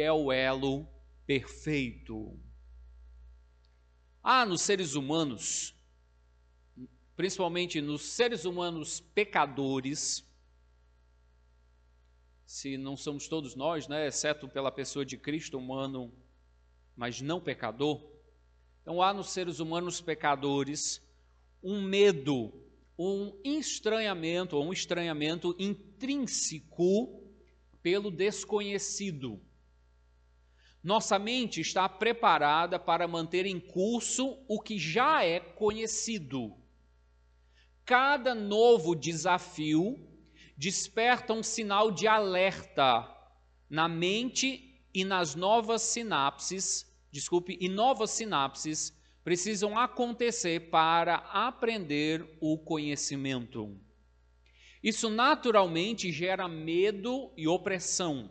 que é o elo perfeito. Há nos seres humanos, principalmente nos seres humanos pecadores, se não somos todos nós, né, exceto pela pessoa de Cristo humano, mas não pecador. Então há nos seres humanos pecadores um medo, um estranhamento, um estranhamento intrínseco pelo desconhecido. Nossa mente está preparada para manter em curso o que já é conhecido. Cada novo desafio desperta um sinal de alerta na mente e nas novas sinapses, desculpe, e novas sinapses precisam acontecer para aprender o conhecimento. Isso naturalmente gera medo e opressão.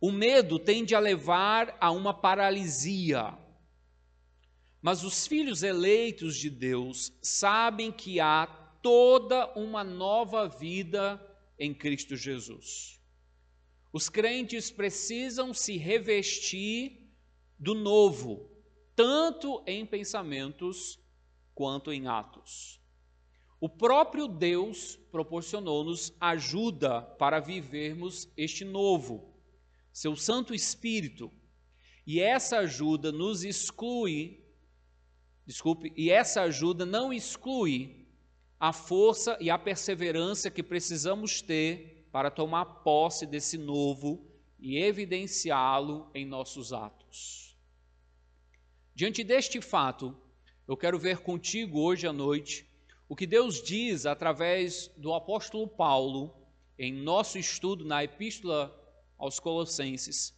O medo tende a levar a uma paralisia. Mas os filhos eleitos de Deus sabem que há toda uma nova vida em Cristo Jesus. Os crentes precisam se revestir do novo, tanto em pensamentos quanto em atos. O próprio Deus proporcionou-nos ajuda para vivermos este novo, seu Santo Espírito. E essa ajuda nos exclui, desculpe, e essa ajuda não exclui a força e a perseverança que precisamos ter para tomar posse desse novo e evidenciá-lo em nossos atos. Diante deste fato, eu quero ver contigo hoje à noite o que Deus diz através do apóstolo Paulo em nosso estudo na Epístola aos Colossenses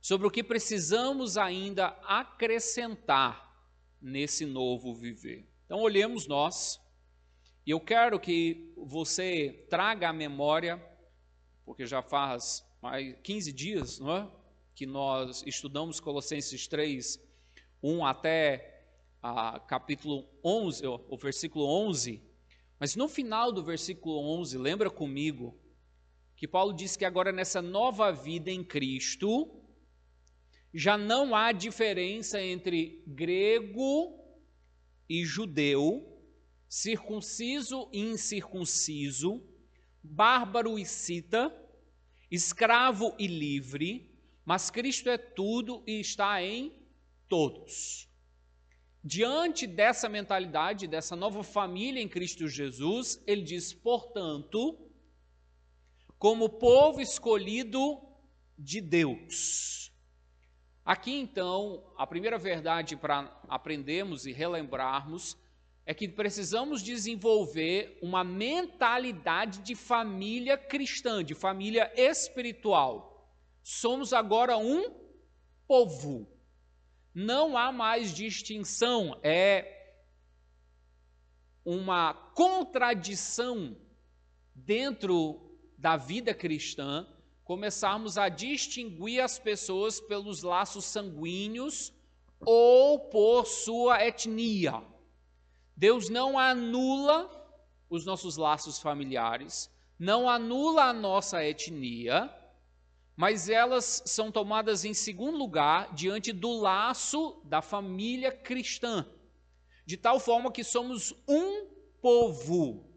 sobre o que precisamos ainda acrescentar nesse novo viver. Então, olhemos nós e eu quero que você traga à memória, porque já faz mais 15 dias não é? que nós estudamos Colossenses 3, 1 até a capítulo 11, o versículo 11. Mas no final do versículo 11, lembra comigo que Paulo diz que agora nessa nova vida em Cristo, já não há diferença entre grego e judeu, circunciso e incircunciso, bárbaro e cita, escravo e livre, mas Cristo é tudo e está em todos. Diante dessa mentalidade, dessa nova família em Cristo Jesus, ele diz: portanto, como povo escolhido de Deus. Aqui então, a primeira verdade para aprendermos e relembrarmos é que precisamos desenvolver uma mentalidade de família cristã, de família espiritual. Somos agora um povo. Não há mais distinção, é uma contradição dentro da vida cristã começarmos a distinguir as pessoas pelos laços sanguíneos ou por sua etnia. Deus não anula os nossos laços familiares, não anula a nossa etnia, mas elas são tomadas em segundo lugar diante do laço da família cristã, de tal forma que somos um povo.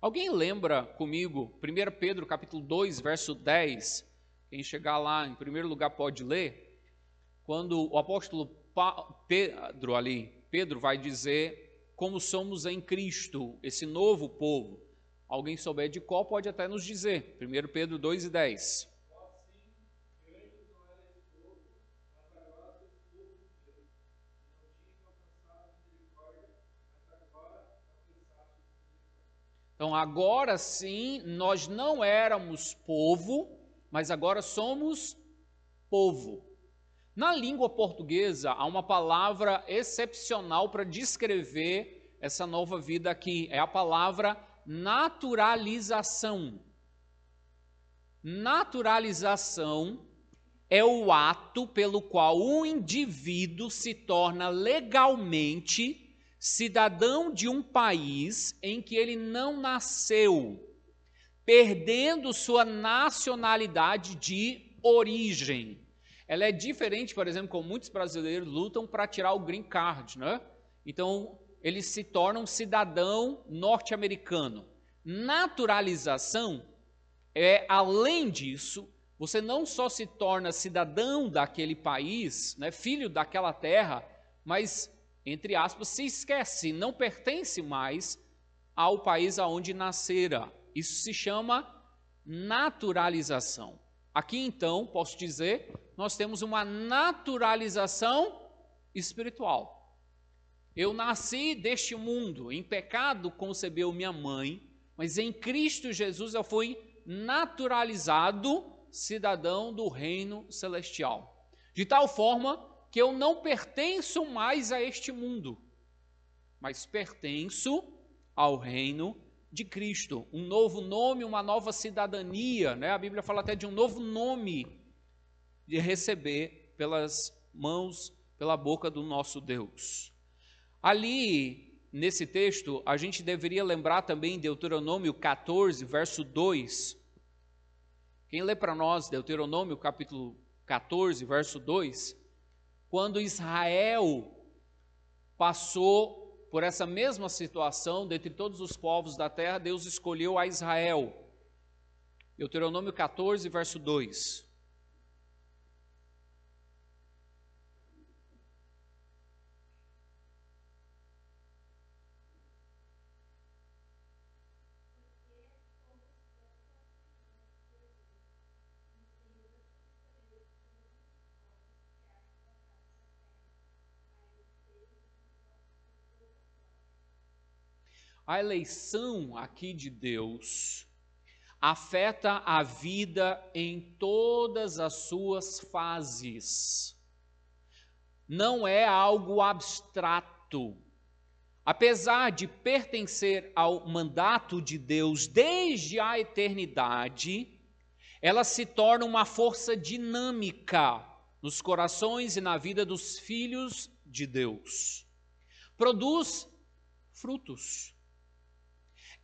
Alguém lembra comigo, 1 Pedro capítulo 2, verso 10, quem chegar lá em primeiro lugar pode ler, quando o apóstolo Pedro ali, Pedro vai dizer como somos em Cristo, esse novo povo. Alguém souber de qual pode até nos dizer. 1 Pedro 2 e 10. Então, agora sim, nós não éramos povo, mas agora somos povo. Na língua portuguesa, há uma palavra excepcional para descrever essa nova vida aqui. É a palavra naturalização. Naturalização é o ato pelo qual um indivíduo se torna legalmente cidadão de um país em que ele não nasceu, perdendo sua nacionalidade de origem. Ela é diferente, por exemplo, como muitos brasileiros lutam para tirar o green card, né? Então, eles se tornam cidadão norte-americano. Naturalização é, além disso, você não só se torna cidadão daquele país, né, filho daquela terra, mas, entre aspas, se esquece, não pertence mais ao país aonde nascera. Isso se chama naturalização. Aqui então, posso dizer, nós temos uma naturalização espiritual. Eu nasci deste mundo, em pecado concebeu minha mãe, mas em Cristo Jesus eu fui naturalizado cidadão do reino celestial. De tal forma que eu não pertenço mais a este mundo, mas pertenço ao reino de Cristo. Um novo nome, uma nova cidadania, né? A Bíblia fala até de um novo nome de receber pelas mãos, pela boca do nosso Deus. Ali, nesse texto, a gente deveria lembrar também Deuteronômio 14, verso 2. Quem lê para nós Deuteronômio capítulo 14, verso 2? Quando Israel passou por essa mesma situação, dentre todos os povos da terra, Deus escolheu a Israel. Deuteronômio 14, verso 2. A eleição aqui de Deus afeta a vida em todas as suas fases. Não é algo abstrato. Apesar de pertencer ao mandato de Deus desde a eternidade, ela se torna uma força dinâmica nos corações e na vida dos filhos de Deus. Produz frutos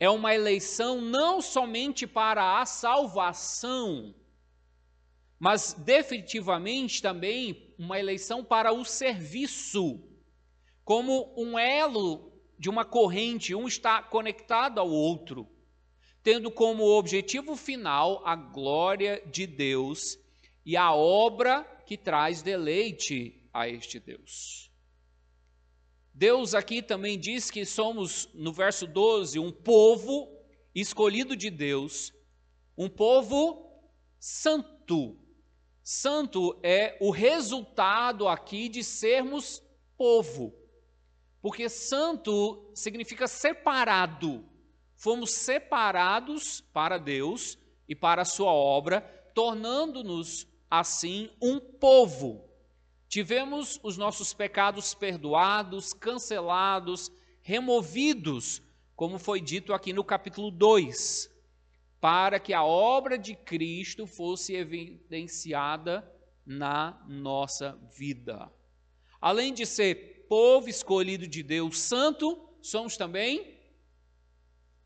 é uma eleição não somente para a salvação, mas definitivamente também uma eleição para o serviço, como um elo de uma corrente, um está conectado ao outro, tendo como objetivo final a glória de Deus e a obra que traz deleite a este Deus. Deus aqui também diz que somos, no verso 12, um povo escolhido de Deus, um povo santo. Santo é o resultado aqui de sermos povo, porque santo significa separado. Fomos separados para Deus e para a sua obra, tornando-nos assim um povo. Tivemos os nossos pecados perdoados, cancelados, removidos, como foi dito aqui no capítulo 2, para que a obra de Cristo fosse evidenciada na nossa vida. Além de ser povo escolhido de Deus santo, somos também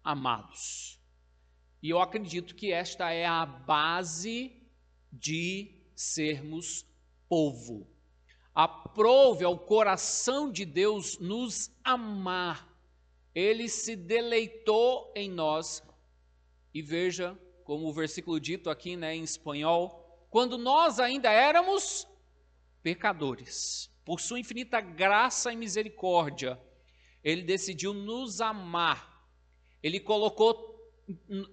amados. E eu acredito que esta é a base de sermos povo aprove ao coração de Deus nos amar. Ele se deleitou em nós. E veja, como o versículo dito aqui né, em espanhol, quando nós ainda éramos pecadores, por sua infinita graça e misericórdia, ele decidiu nos amar. Ele colocou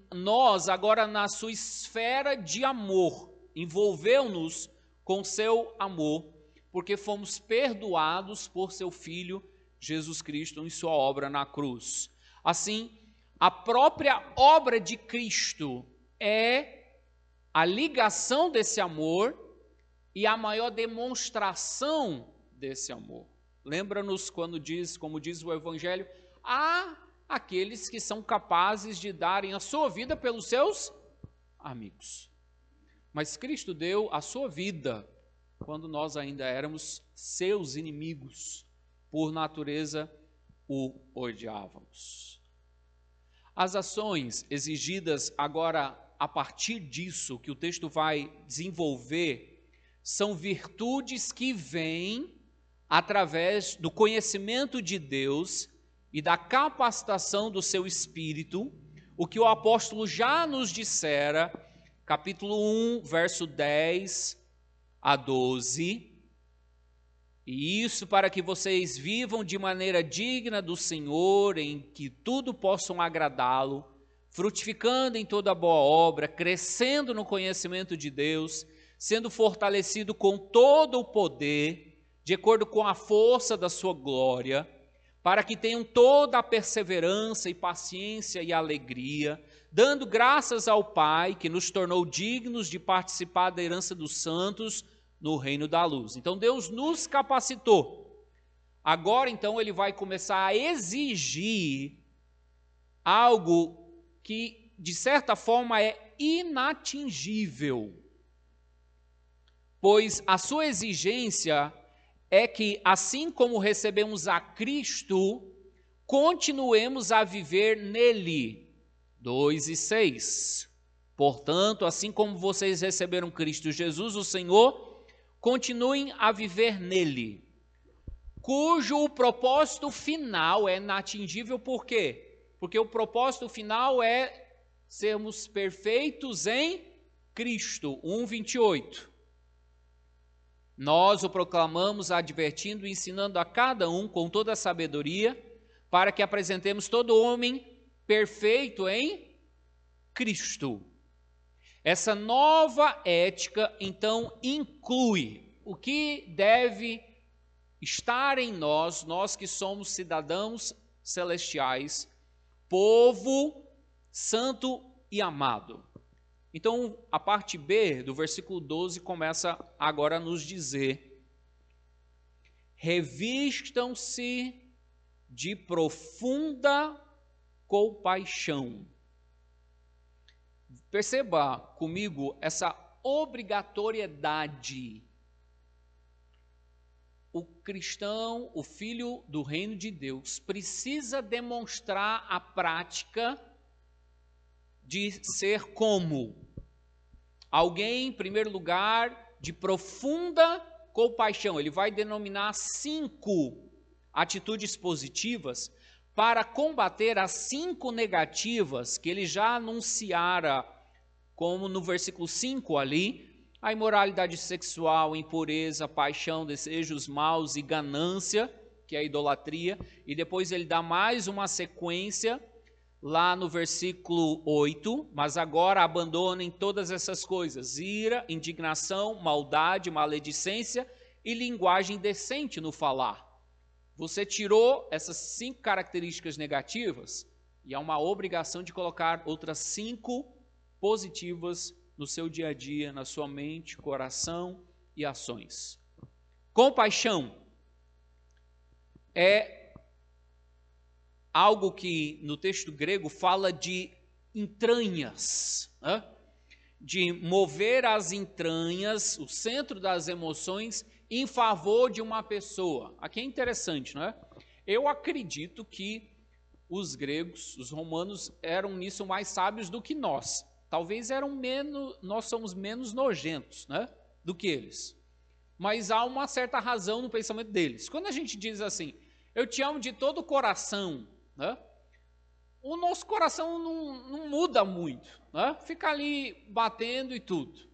nós agora na sua esfera de amor, envolveu-nos com seu amor porque fomos perdoados por seu Filho Jesus Cristo em sua obra na cruz. Assim, a própria obra de Cristo é a ligação desse amor e a maior demonstração desse amor. Lembra-nos quando diz, como diz o Evangelho, há aqueles que são capazes de darem a sua vida pelos seus amigos. Mas Cristo deu a sua vida quando nós ainda éramos seus inimigos, por natureza o odiávamos. As ações exigidas agora a partir disso que o texto vai desenvolver são virtudes que vêm através do conhecimento de Deus e da capacitação do seu espírito, o que o apóstolo já nos dissera, capítulo 1, verso 10 a 12. E isso para que vocês vivam de maneira digna do Senhor, em que tudo possam agradá-lo, frutificando em toda boa obra, crescendo no conhecimento de Deus, sendo fortalecido com todo o poder, de acordo com a força da sua glória para que tenham toda a perseverança e paciência e alegria, dando graças ao Pai que nos tornou dignos de participar da herança dos santos no reino da luz. Então Deus nos capacitou. Agora então ele vai começar a exigir algo que de certa forma é inatingível. Pois a sua exigência é que, assim como recebemos a Cristo, continuemos a viver nele. 2 e 6. Portanto, assim como vocês receberam Cristo Jesus, o Senhor, continuem a viver nele, cujo propósito final é inatingível, por quê? Porque o propósito final é sermos perfeitos em Cristo. 1, 28. Nós o proclamamos advertindo e ensinando a cada um com toda a sabedoria, para que apresentemos todo homem perfeito em Cristo. Essa nova ética, então, inclui o que deve estar em nós, nós que somos cidadãos celestiais, povo santo e amado. Então, a parte B do versículo 12 começa agora a nos dizer: revistam-se de profunda compaixão. Perceba comigo essa obrigatoriedade. O cristão, o filho do reino de Deus, precisa demonstrar a prática de ser como alguém, em primeiro lugar, de profunda compaixão. Ele vai denominar cinco atitudes positivas para combater as cinco negativas que ele já anunciara, como no versículo 5 ali, a imoralidade sexual, impureza, paixão, desejos maus e ganância, que é a idolatria, e depois ele dá mais uma sequência lá no versículo 8, mas agora abandonem todas essas coisas: ira, indignação, maldade, maledicência e linguagem decente no falar. Você tirou essas cinco características negativas e há uma obrigação de colocar outras cinco positivas no seu dia a dia, na sua mente, coração e ações. Compaixão é algo que no texto grego fala de entranhas, né? de mover as entranhas, o centro das emoções, em favor de uma pessoa. Aqui é interessante, não é? Eu acredito que os gregos, os romanos, eram nisso mais sábios do que nós. Talvez eram menos, nós somos menos nojentos, né, do que eles. Mas há uma certa razão no pensamento deles. Quando a gente diz assim, eu te amo de todo o coração, né? o nosso coração não, não muda muito, né? fica ali batendo e tudo.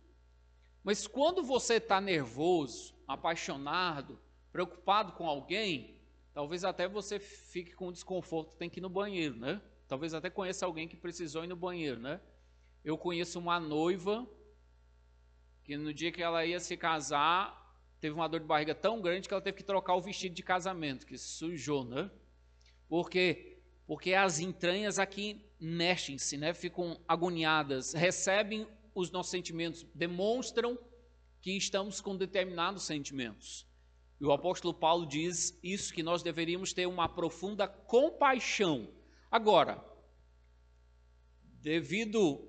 Mas quando você está nervoso, apaixonado, preocupado com alguém, talvez até você fique com desconforto, tem que ir no banheiro, né? Talvez até conheça alguém que precisou ir no banheiro, né? Eu conheço uma noiva que no dia que ela ia se casar, teve uma dor de barriga tão grande que ela teve que trocar o vestido de casamento, que sujou, né? Porque porque as entranhas aqui mexem-se, né? ficam agoniadas, recebem os nossos sentimentos, demonstram que estamos com determinados sentimentos. E o apóstolo Paulo diz isso, que nós deveríamos ter uma profunda compaixão. Agora, devido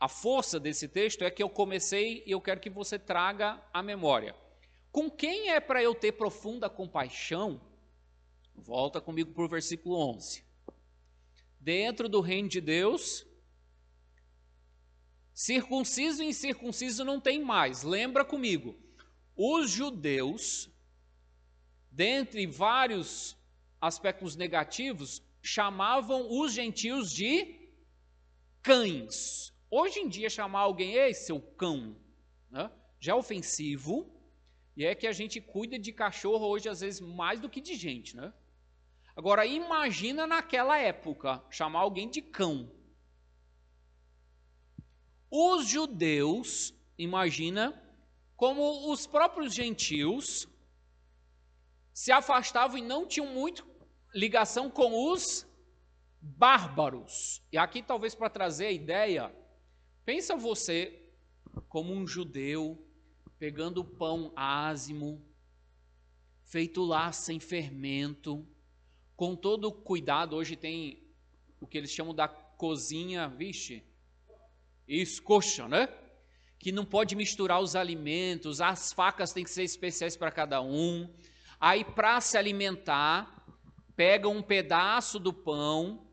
à força desse texto, é que eu comecei e eu quero que você traga a memória. Com quem é para eu ter profunda compaixão? Volta comigo para o versículo 11 dentro do reino de Deus, Circunciso e incircunciso não tem mais. Lembra comigo. Os judeus, dentre vários aspectos negativos, chamavam os gentios de cães. Hoje em dia, chamar alguém, ei, seu cão, né, já é ofensivo, e é que a gente cuida de cachorro hoje, às vezes, mais do que de gente, né? Agora, imagina naquela época, chamar alguém de cão. Os judeus, imagina, como os próprios gentios, se afastavam e não tinham muito ligação com os bárbaros. E aqui, talvez para trazer a ideia, pensa você como um judeu pegando pão ázimo, feito lá sem fermento, com todo cuidado. Hoje tem o que eles chamam da cozinha, vixe, isso, coxa, né? Que não pode misturar os alimentos, as facas têm que ser especiais para cada um. Aí, para se alimentar, pegam um pedaço do pão,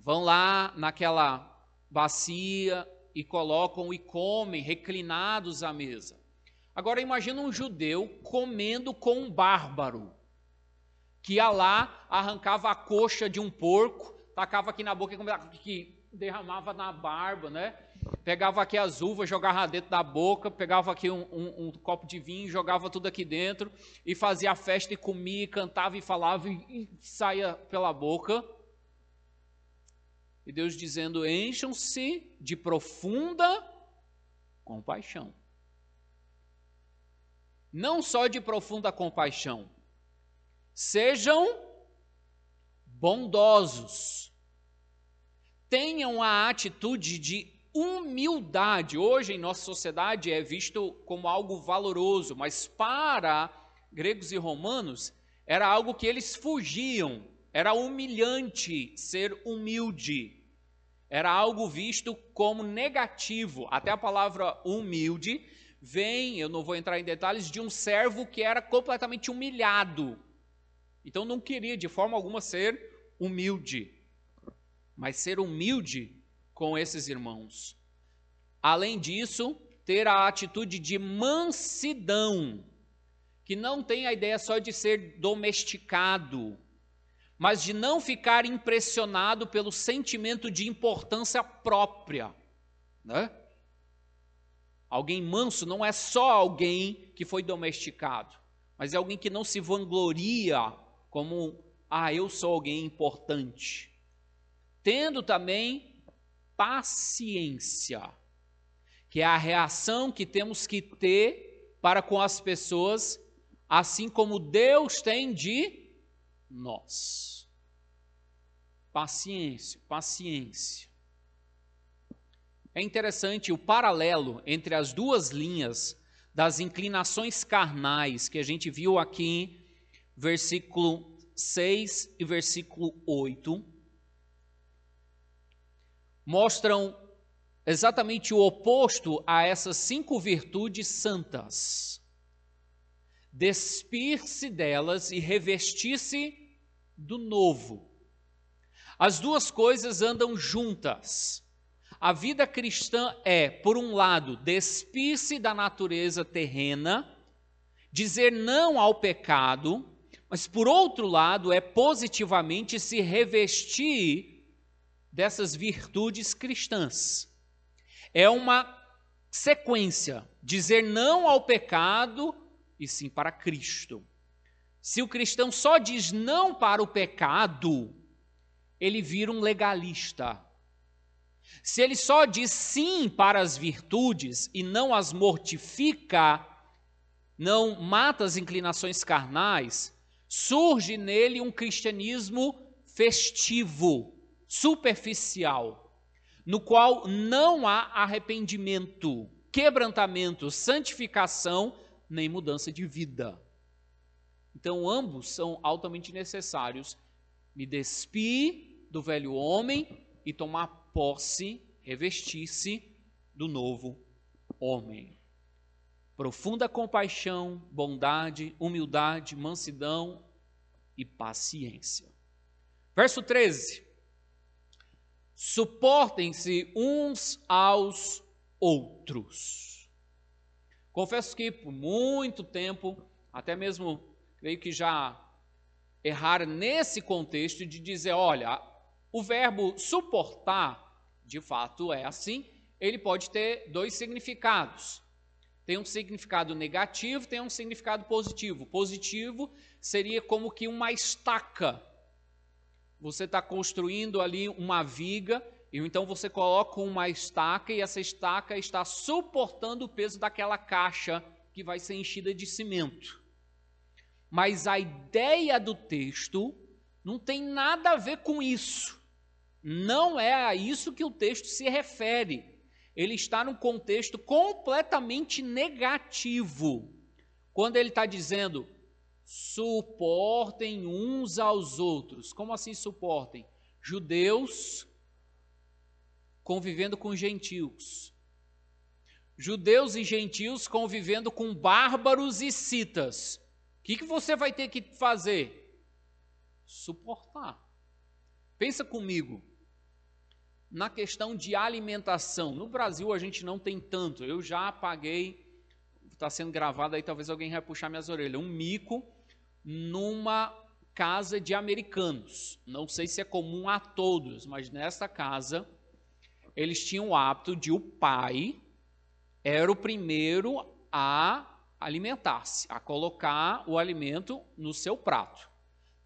vão lá naquela bacia e colocam e comem reclinados à mesa. Agora imagina um judeu comendo com um bárbaro, que ia lá, arrancava a coxa de um porco, tacava aqui na boca e derramava na barba, né? Pegava aqui as uvas, jogava dentro da boca, pegava aqui um, um, um copo de vinho, jogava tudo aqui dentro e fazia a festa e comia, e cantava e falava e, e saia pela boca. E Deus dizendo: encham-se de profunda compaixão. Não só de profunda compaixão, sejam bondosos tenham a atitude de humildade. Hoje, em nossa sociedade, é visto como algo valoroso, mas para gregos e romanos, era algo que eles fugiam, era humilhante ser humilde. Era algo visto como negativo. Até a palavra humilde vem, eu não vou entrar em detalhes, de um servo que era completamente humilhado. Então não queria de forma alguma ser humilde mas ser humilde com esses irmãos. Além disso, ter a atitude de mansidão, que não tem a ideia só de ser domesticado, mas de não ficar impressionado pelo sentimento de importância própria. Né? Alguém manso não é só alguém que foi domesticado, mas é alguém que não se vangloria como, ah, eu sou alguém importante tendo também paciência, que é a reação que temos que ter para com as pessoas, assim como Deus tem de nós. Paciência, paciência. É interessante o paralelo entre as duas linhas das inclinações carnais que a gente viu aqui, versículo 6 e versículo 8 mostram exatamente o oposto a essas cinco virtudes santas: despir-se delas e revestir-se do novo. As duas coisas andam juntas. A vida cristã é, por um lado, despir-se da natureza terrena, dizer não ao pecado, mas por outro lado, é positivamente se revestir dessas virtudes cristãs. É uma sequência, dizer não ao pecado e sim para Cristo. Se o cristão só diz não para o pecado, ele vira um legalista. Se ele só diz sim para as virtudes e não as mortifica, não mata as inclinações carnais, surge nele um cristianismo festivo, superficial, no qual não há arrependimento, quebrantamento, santificação, nem mudança de vida. Então, ambos são altamente necessários. Me despir do velho homem e tomar posse, revestir-se do novo homem. Profunda compaixão, bondade, humildade, mansidão e paciência. Verso 13. suportem-se uns aos outros. Confesso que por muito tempo, até mesmo creio que já errar nesse contexto de dizer, olha, o verbo suportar, de fato é assim, ele pode ter dois significados. Tem um significado negativo, tem um significado positivo. Positivo seria como que uma estaca. Você está construindo ali uma viga, e então você coloca uma estaca, e essa estaca está suportando o peso daquela caixa que vai ser enchida de cimento. Mas a ideia do texto não tem nada a ver com isso. Não é a isso que o texto se refere ele está num contexto completamente negativo. Quando ele está dizendo, suportem uns aos outros. Como assim suportem? Judeus convivendo com gentios. Judeus e gentios convivendo com bárbaros e citas. O que, que você vai ter que fazer? Suportar. Pensa comigo na questão de alimentação. No Brasil a gente não tem tanto. Eu já paguei, está sendo gravado aí, talvez alguém vai puxar minhas orelhas, um mico numa casa de americanos. Não sei se é comum a todos, mas nessa casa eles tinham o hábito de o pai era o primeiro a alimentar-se, a colocar o alimento no seu prato.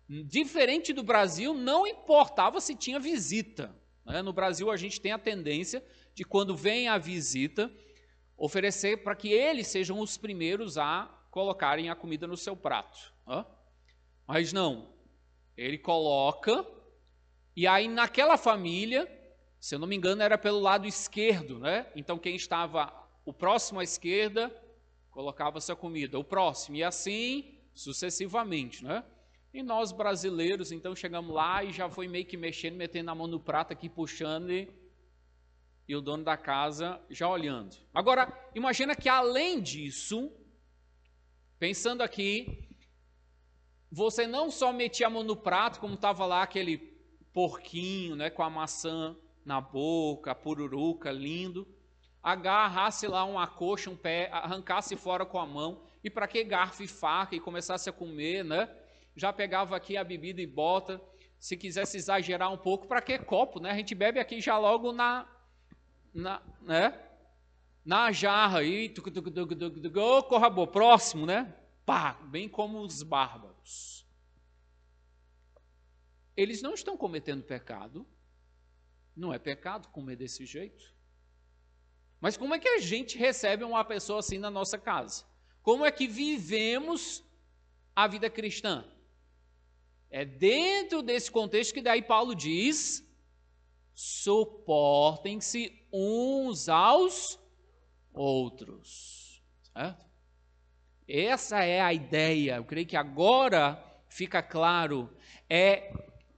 Diferente do Brasil, não importava se tinha visita. Né? No Brasil, a gente tem a tendência de, quando vem a visita, oferecer para que eles sejam os primeiros a colocarem a comida no seu prato. Né? Mas não, ele coloca, e aí naquela família, se eu não me engano, era pelo lado esquerdo, né? Então quem estava o próximo à esquerda colocava sua comida, o próximo, e assim sucessivamente, né? E nós brasileiros, então chegamos lá e já foi meio que mexendo, metendo a mão no prato aqui, puxando e, e o dono da casa já olhando. Agora, imagina que além disso, pensando aqui, você não só metia a mão no prato, como estava lá aquele porquinho, né, com a maçã na boca, pururuca, lindo, agarrasse lá uma coxa, um pé, arrancasse fora com a mão, e para que garfo e faca e começasse a comer, né? já pegava aqui a bebida e bota. Se quisesse exagerar um pouco, para que copo, né? A gente bebe aqui já logo na, na, né? na jarra e corra boa, próximo, né? Pá, bem como os bárbaros. Eles não estão cometendo pecado. Não é pecado comer desse jeito. Mas como é que a gente recebe uma pessoa assim na nossa casa? Como é que vivemos a vida cristã? É dentro desse contexto que daí Paulo diz: suportem-se uns aos outros. Certo? Essa é a ideia. Eu creio que agora fica claro. É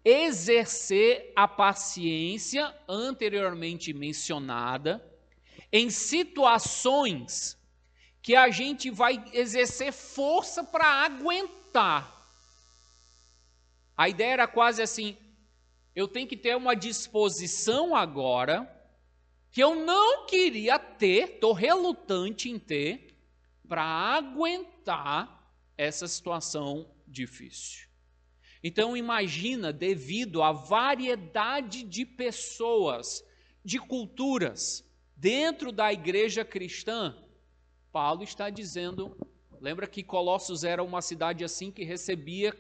exercer a paciência anteriormente mencionada em situações que a gente vai exercer força para aguentar. A ideia era quase assim: eu tenho que ter uma disposição agora que eu não queria ter, estou relutante em ter, para aguentar essa situação difícil. Então imagina, devido à variedade de pessoas, de culturas dentro da igreja cristã, Paulo está dizendo, lembra que Colossos era uma cidade assim que recebia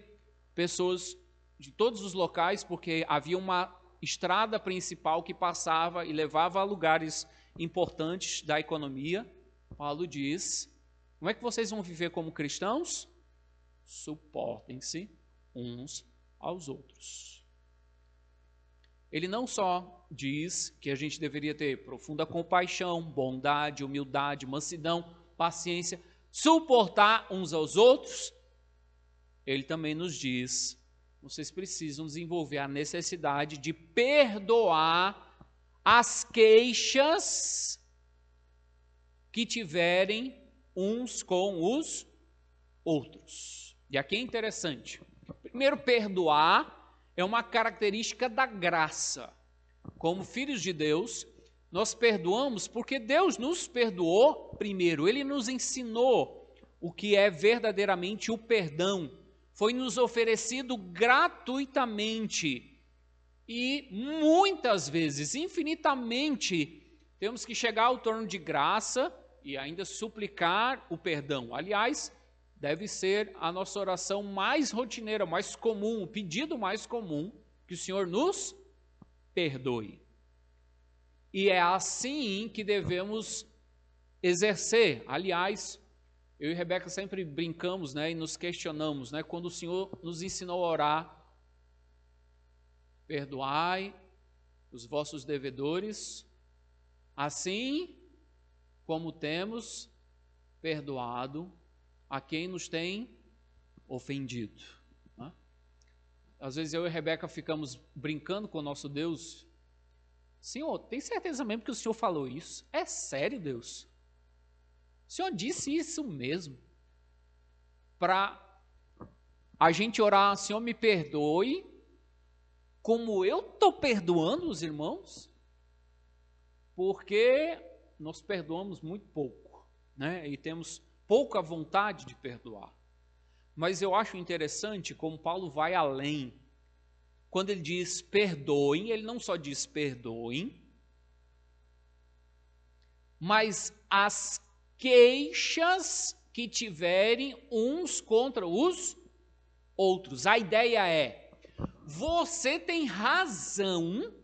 pessoas de todos os locais, porque havia uma estrada principal que passava e levava a lugares importantes da economia. Paulo diz: como é que vocês vão viver como cristãos? Suportem-se uns aos outros. Ele não só diz que a gente deveria ter profunda compaixão, bondade, humildade, mansidão, paciência, suportar uns aos outros, ele também nos diz vocês precisam desenvolver a necessidade de perdoar as queixas que tiverem uns com os outros. E aqui é interessante. Primeiro, perdoar é uma característica da graça. como filhos de Deus, nós perdoamos porque Deus nos perdoou primeiro, Ele nos ensinou o que é verdadeiramente o perdão, foi nos oferecido gratuitamente e muitas vezes, infinitamente, temos que chegar ao torno de graça e ainda suplicar o perdão. Aliás, deve ser a nossa oração mais rotineira, mais comum, o pedido mais comum, que o Senhor nos perdoe. E é assim que devemos exercer. Aliás, eu e Rebeca sempre brincamos né, e nos questionamos, né, quando o Senhor nos ensinou a orar, perdoai os vossos devedores, assim como temos perdoado a quem nos tem ofendido. Né? Às vezes eu e Rebeca ficamos brincando com o nosso Deus Senhor, tem certeza mesmo que o Senhor falou isso? É sério, Deus? O Senhor disse isso mesmo? Para a gente orar, Senhor, me perdoe, como eu estou perdoando os irmãos? Porque nós perdoamos muito pouco, né? E temos pouca vontade de perdoar. Mas eu acho interessante como Paulo vai além quando ele diz perdoem, ele não só diz perdoem, mas as queixas que tiverem uns contra os outros. A ideia é: você tem razão,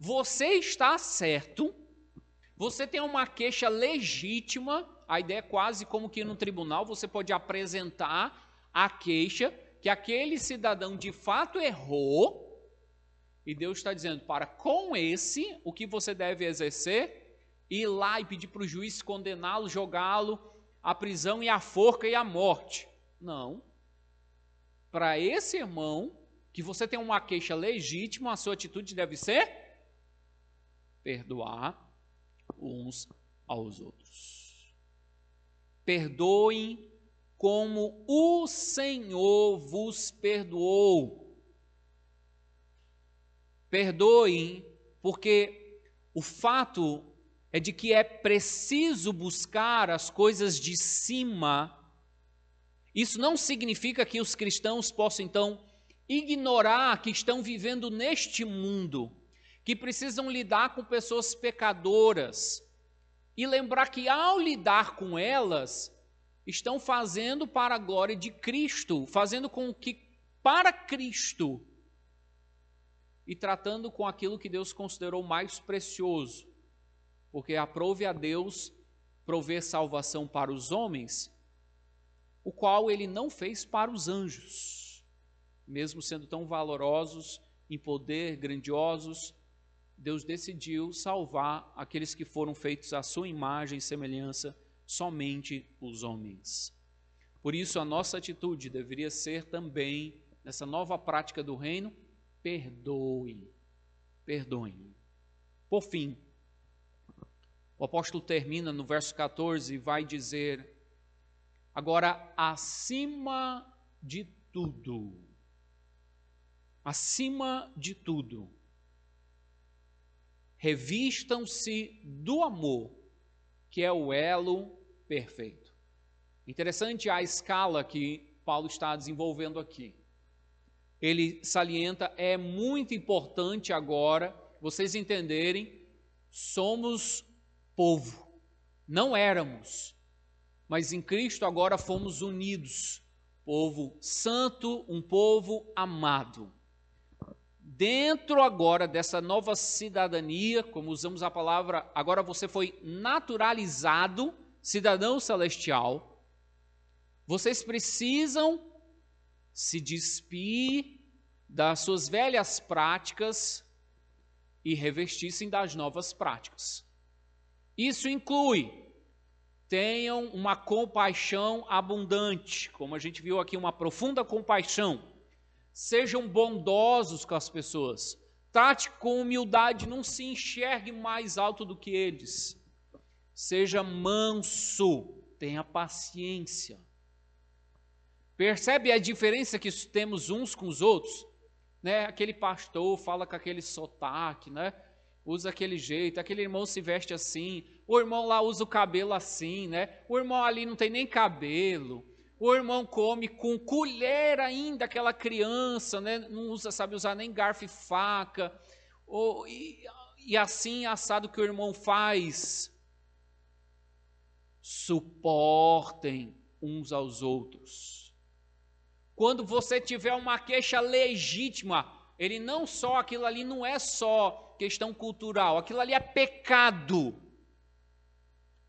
você está certo, você tem uma queixa legítima. A ideia é quase como que no tribunal você pode apresentar a queixa que aquele cidadão de fato errou, e Deus está dizendo: para com esse, o que você deve exercer? Ir lá e pedir para o juiz condená-lo, jogá-lo à prisão e à forca e à morte. Não. Para esse irmão, que você tem uma queixa legítima, a sua atitude deve ser perdoar uns aos outros. Perdoem como o Senhor vos perdoou. Perdoem, porque o fato é de que é preciso buscar as coisas de cima. Isso não significa que os cristãos possam então ignorar que estão vivendo neste mundo, que precisam lidar com pessoas pecadoras e lembrar que ao lidar com elas, estão fazendo para a glória de Cristo, fazendo com que para Cristo e tratando com aquilo que Deus considerou mais precioso, porque aprove a Deus prover salvação para os homens, o qual ele não fez para os anjos, mesmo sendo tão valorosos em poder, grandiosos, Deus decidiu salvar aqueles que foram feitos à sua imagem e semelhança somente os homens. Por isso, a nossa atitude deveria ser também, nessa nova prática do reino, perdoe. Perdoe. Por fim, o apóstolo termina no verso 14 e vai dizer: agora, acima de tudo, acima de tudo, revistam-se do amor, que é o elo perfeito. Interessante a escala que Paulo está desenvolvendo aqui. Ele salienta, é muito importante agora vocês entenderem, somos povo. Não éramos, mas em Cristo agora fomos unidos. Povo santo, um povo amado. Dentro agora dessa nova cidadania, como usamos a palavra, agora você foi naturalizado cidadão celestial, vocês precisam se despir das suas velhas práticas e revestir-se das novas práticas. Isso inclui tenham uma compaixão abundante, como a gente viu aqui, uma profunda compaixão. Sejam bondosos com as pessoas. Trate com humildade, não se enxergue mais alto do que eles. Seja manso, tenha paciência. Percebe a diferença que temos uns com os outros? né? Aquele pastor fala com aquele sotaque, né? Usa aquele jeito, aquele irmão se veste assim, o irmão lá usa o cabelo assim, né? O irmão ali não tem nem cabelo. O irmão come com colher ainda, aquela criança, né? Não usa, sabe usar nem garfo e faca. Ou, e, e assim assado que o irmão faz. Suportem uns aos outros. Quando você tiver uma queixa legítima, ele não só, aquilo ali não é só questão cultural, aquilo ali é pecado.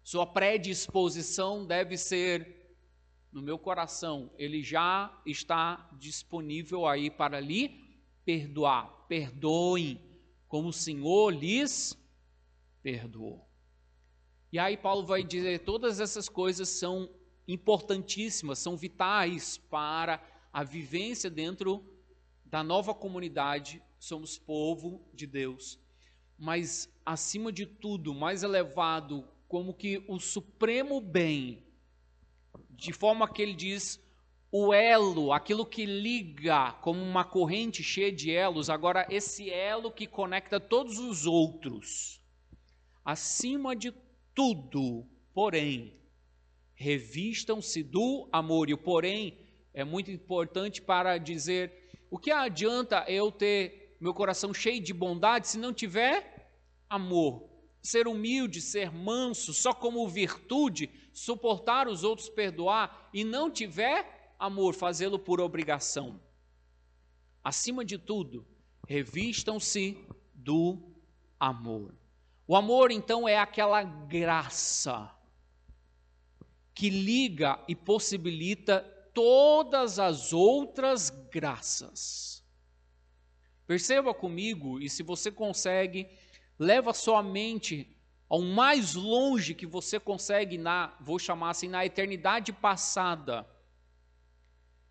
Sua predisposição deve ser no meu coração, ele já está disponível aí para lhe perdoar. Perdoem como o Senhor lhes perdoou. E aí Paulo vai dizer: todas essas coisas são importantíssimas, são vitais para a vivência dentro da nova comunidade. Somos povo de Deus. Mas, acima de tudo, mais elevado, como que o supremo bem, de forma que ele diz o elo, aquilo que liga como uma corrente cheia de elos, agora esse elo que conecta todos os outros. Acima de tudo, porém, revistam-se do amor. E o porém é muito importante para dizer o que adianta eu ter meu coração cheio de bondade se não tiver amor? Ser humilde, ser manso, só como virtude, suportar os outros, perdoar e não tiver amor, fazê-lo por obrigação. Acima de tudo, revistam-se do amor. O amor, então, é aquela graça que liga e possibilita todas as outras graças. Perceba comigo, e se você consegue, leva sua mente ao mais longe que você consegue na, vou chamar assim, na eternidade passada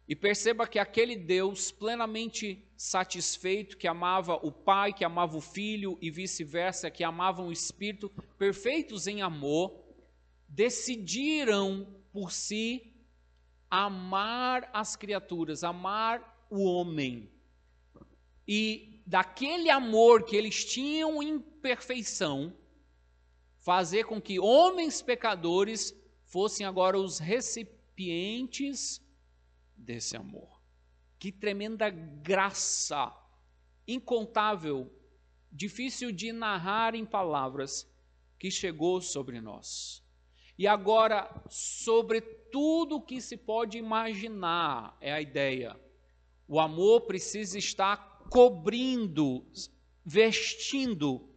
e perceba que aquele Deus plenamente satisfeito, que amava o Pai, que amava o Filho e vice-versa, que amavam o Espírito, perfeitos em amor, decidiram por si amar as criaturas, amar o homem. E daquele amor que eles tinham em perfeição, fazer com que homens pecadores fossem agora os recipientes desse amor. Que tremenda graça, incontável, difícil de narrar em palavras, que chegou sobre nós. E agora, sobre tudo que se pode imaginar, é a ideia. O amor precisa estar cobrindo, vestindo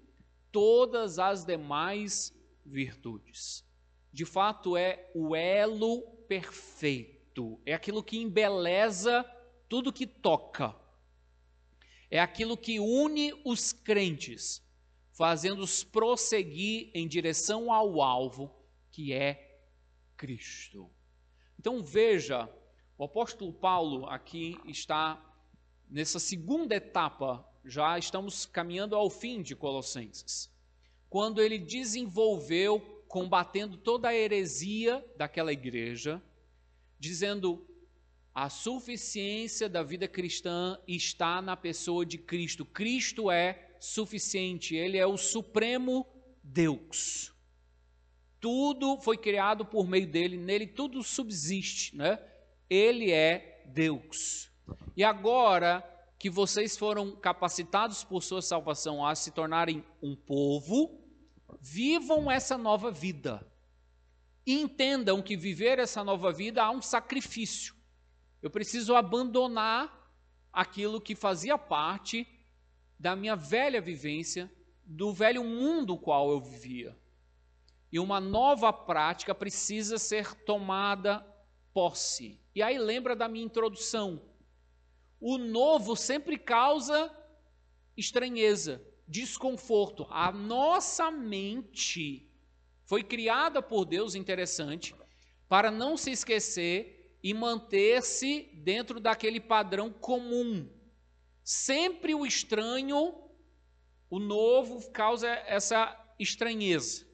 todas as demais virtudes. De fato, é o elo perfeito é aquilo que embeleza tudo que toca. É aquilo que une os crentes, fazendo-os prosseguir em direção ao alvo, que é Cristo. Então veja, o apóstolo Paulo aqui está nessa segunda etapa, já estamos caminhando ao fim de Colossenses, quando ele desenvolveu, combatendo toda a heresia daquela igreja, dizendo a suficiência da vida cristã está na pessoa de Cristo. Cristo é suficiente, ele é o supremo Deus. Tudo foi criado por meio dele, nele tudo subsiste, né? Ele é Deus. E agora que vocês foram capacitados por sua salvação a se tornarem um povo, vivam essa nova vida entendam que viver essa nova vida há um sacrifício. Eu preciso abandonar aquilo que fazia parte da minha velha vivência, do velho mundo qual eu vivia. E uma nova prática precisa ser tomada posse. E aí lembra da minha introdução. O novo sempre causa estranheza, desconforto. A nossa mente foi criada por Deus, interessante, para não se esquecer e manter-se dentro daquele padrão comum. Sempre o estranho, o novo, causa essa estranheza.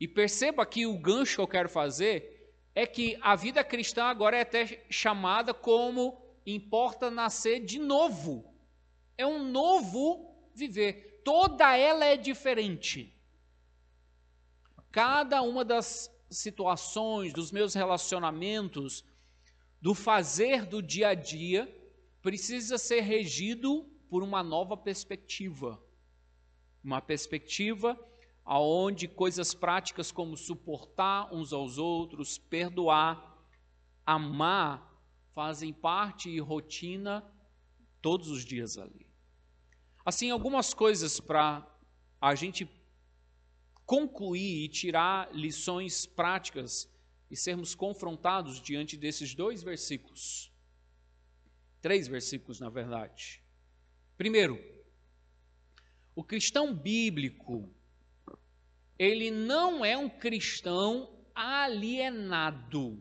E perceba que o gancho que eu quero fazer é que a vida cristã agora é até chamada como importa nascer de novo. É um novo viver. Toda ela é diferente. Cada uma das situações, dos meus relacionamentos, do fazer do dia a dia, precisa ser regido por uma nova perspectiva. Uma perspectiva aonde coisas práticas como suportar uns aos outros, perdoar, amar, fazem parte e rotina todos os dias ali. Assim, algumas coisas para a gente concluir e tirar lições práticas e sermos confrontados diante desses dois versículos. Três versículos, na verdade. Primeiro, o cristão bíblico, ele não é um cristão alienado.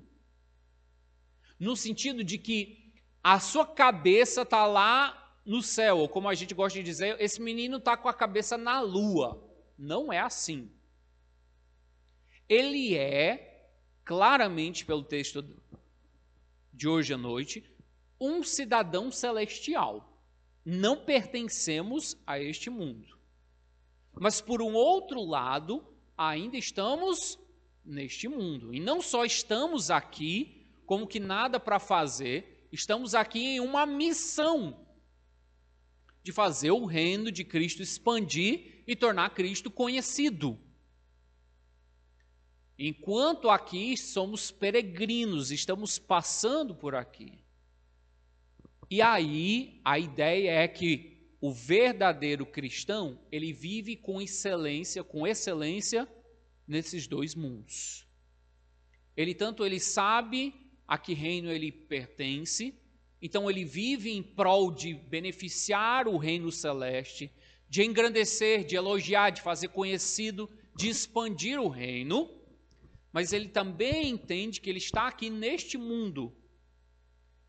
No sentido de que a sua cabeça está lá no céu, ou como a gente gosta de dizer, esse menino está com a cabeça na lua. Não é assim. Ele é, claramente pelo texto de hoje à noite, um cidadão celestial. Não pertencemos a este mundo. Mas por um outro lado, ainda estamos neste mundo. E não só estamos aqui como que nada para fazer, estamos aqui em uma missão de fazer o reino de Cristo expandir e tornar Cristo conhecido. Enquanto aqui somos peregrinos, estamos passando por aqui. E aí a ideia é que o verdadeiro cristão, ele vive com excelência, com excelência nesses dois mundos. Ele tanto ele sabe a que reino ele pertence, então ele vive em prol de beneficiar o reino celeste, de engrandecer, de elogiar, de fazer conhecido, de expandir o reino, mas ele também entende que ele está aqui neste mundo.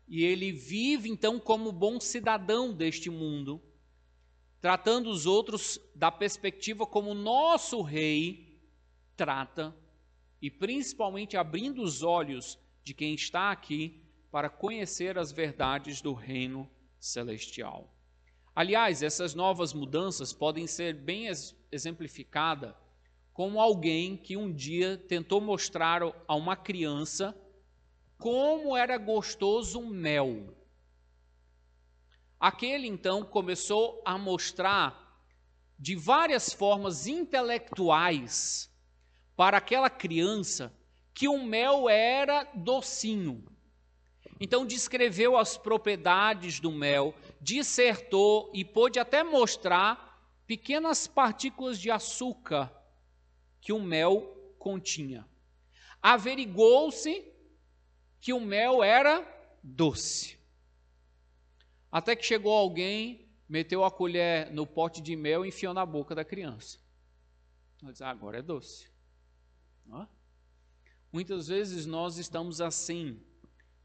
E ele vive então como bom cidadão deste mundo, tratando os outros da perspectiva como nosso rei trata, e principalmente abrindo os olhos de quem está aqui para conhecer as verdades do reino celestial. Aliás, essas novas mudanças podem ser bem exemplificadas como alguém que um dia tentou mostrar a uma criança como era gostoso mel. Aquele então começou a mostrar de várias formas intelectuais para aquela criança que o mel era docinho. Então descreveu as propriedades do mel, dissertou e pôde até mostrar pequenas partículas de açúcar que o mel continha. Averigou-se que o mel era doce. Até que chegou alguém, meteu a colher no pote de mel e enfiou na boca da criança. Diz, ah, agora é doce. Muitas vezes nós estamos assim,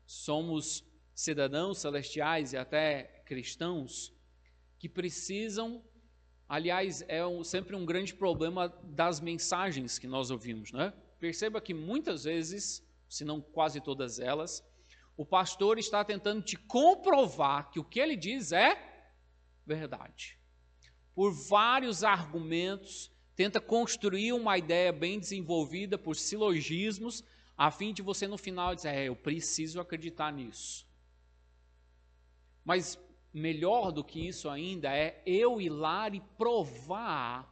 somos cidadãos celestiais e até cristãos que precisam, aliás, é um, sempre um grande problema das mensagens que nós ouvimos, né? Perceba que muitas vezes, se não quase todas elas, o pastor está tentando te comprovar que o que ele diz é verdade. Por vários argumentos, tenta construir uma ideia bem desenvolvida por silogismos, a fim de você no final dizer, é, eu preciso acreditar nisso. Mas melhor do que isso ainda é eu ir lá e provar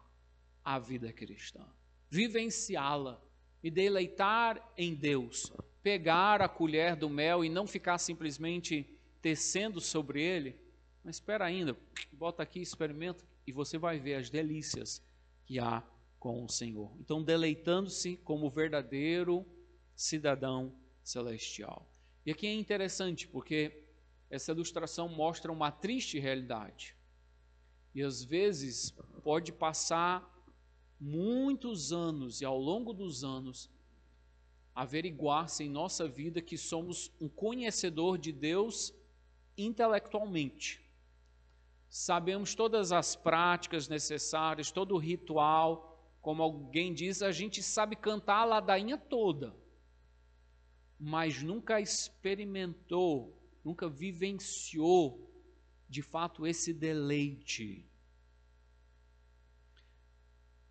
a vida cristã, vivenciá-la, e deleitar em Deus, pegar a colher do mel e não ficar simplesmente tecendo sobre ele, mas espera ainda, bota aqui, experimenta e você vai ver as delícias que há com o Senhor. Então, deleitando-se como verdadeiro cidadão celestial. E aqui é interessante porque essa ilustração mostra uma triste realidade. E às vezes pode passar muitos anos e ao longo dos anos averiguar-se em nossa vida que somos um conhecedor de Deus intelectualmente. Sabemos todas as práticas necessárias, todo o ritual, como alguém diz, a gente sabe cantar a ladainha toda, mas nunca experimentou nunca vivenciou de fato esse deleite.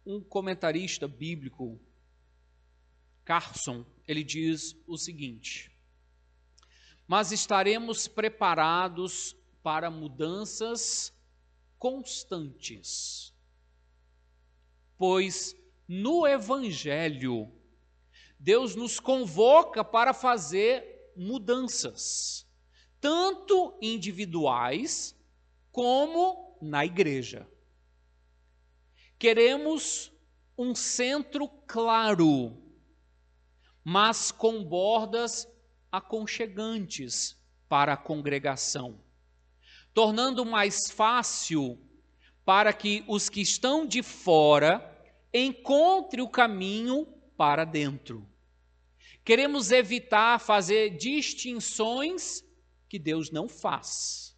Um comentarista bíblico, Carson, ele diz o seguinte: Mas estaremos preparados para mudanças constantes, pois no Evangelho, Deus nos convoca para fazer mudanças, tanto individuais como na igreja. Queremos um centro claro, mas com bordas aconchegantes para a congregação, tornando mais fácil para que os que estão de fora encontrem o caminho para dentro. Queremos evitar fazer distinções que Deus não faz.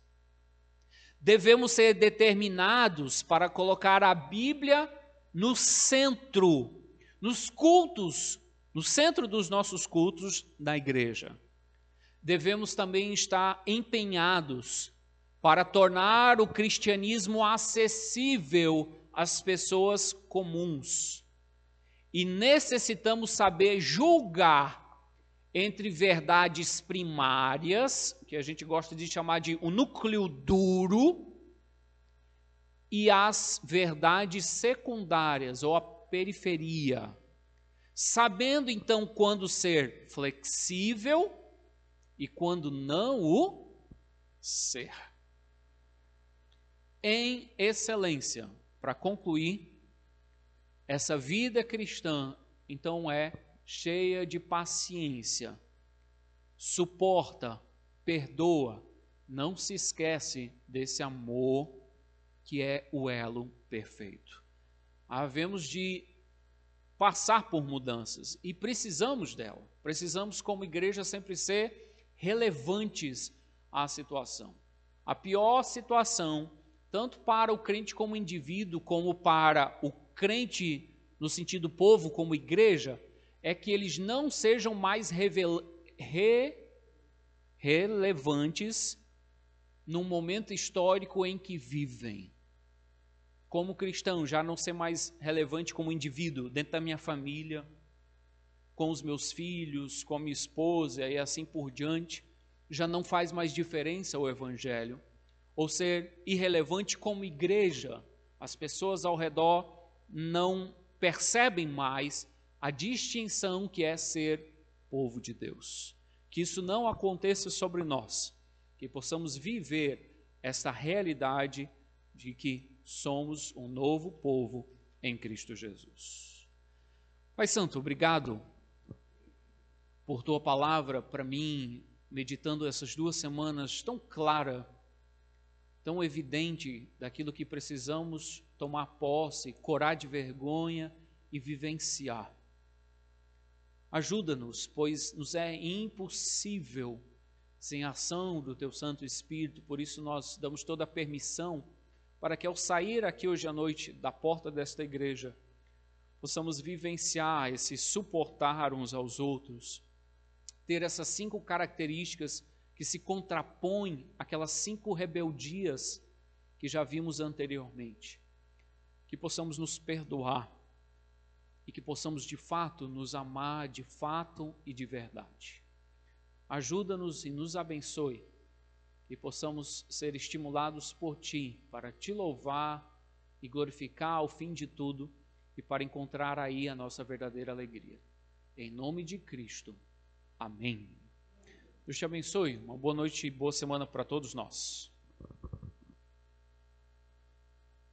Devemos ser determinados para colocar a Bíblia no centro, nos cultos, no centro dos nossos cultos na igreja. Devemos também estar empenhados para tornar o cristianismo acessível às pessoas comuns e necessitamos saber julgar entre verdades primárias, que a gente gosta de chamar de o núcleo duro, e as verdades secundárias ou a periferia. Sabendo então quando ser flexível e quando não o ser. Em excelência, para concluir, essa vida cristã, então, é cheia de paciência, suporta, perdoa, não se esquece desse amor que é o elo perfeito. Havemos de passar por mudanças e precisamos dela. Precisamos, como igreja, sempre ser relevantes à situação. A pior situação, tanto para o crente como indivíduo, como para o crente no sentido povo como igreja, é que eles não sejam mais revel, re, relevantes num momento histórico em que vivem. Como cristão, já não ser mais relevante como indivíduo, dentro da minha família, com os meus filhos, com a minha esposa e assim por diante, já não faz mais diferença o evangelho. Ou ser irrelevante como igreja, as pessoas ao redor não percebem mais a distinção que é ser povo de Deus. Que isso não aconteça sobre nós, que possamos viver essa realidade de que somos um novo povo em Cristo Jesus. Pai Santo, obrigado por tua palavra para mim, meditando essas duas semanas tão clara, tão evidente daquilo que precisamos tomar posse, corar de vergonha e vivenciar. Ajuda-nos, pois nos é impossível sem a ação do Teu Santo Espírito, por isso nós damos toda a permissão para que ao sair aqui hoje à noite da porta desta igreja, possamos vivenciar esse suportar uns aos outros, ter essas cinco características que se contrapõem àquelas cinco rebeldias que já vimos anteriormente que possamos nos perdoar e que possamos de fato nos amar de fato e de verdade. Ajuda-nos e nos abençoe, que possamos ser estimulados por Ti para te louvar e glorificar ao fim de tudo e para encontrar aí a nossa verdadeira alegria. Em nome de Cristo. Amém. Deus te abençoe. Uma boa noite e boa semana para todos nós.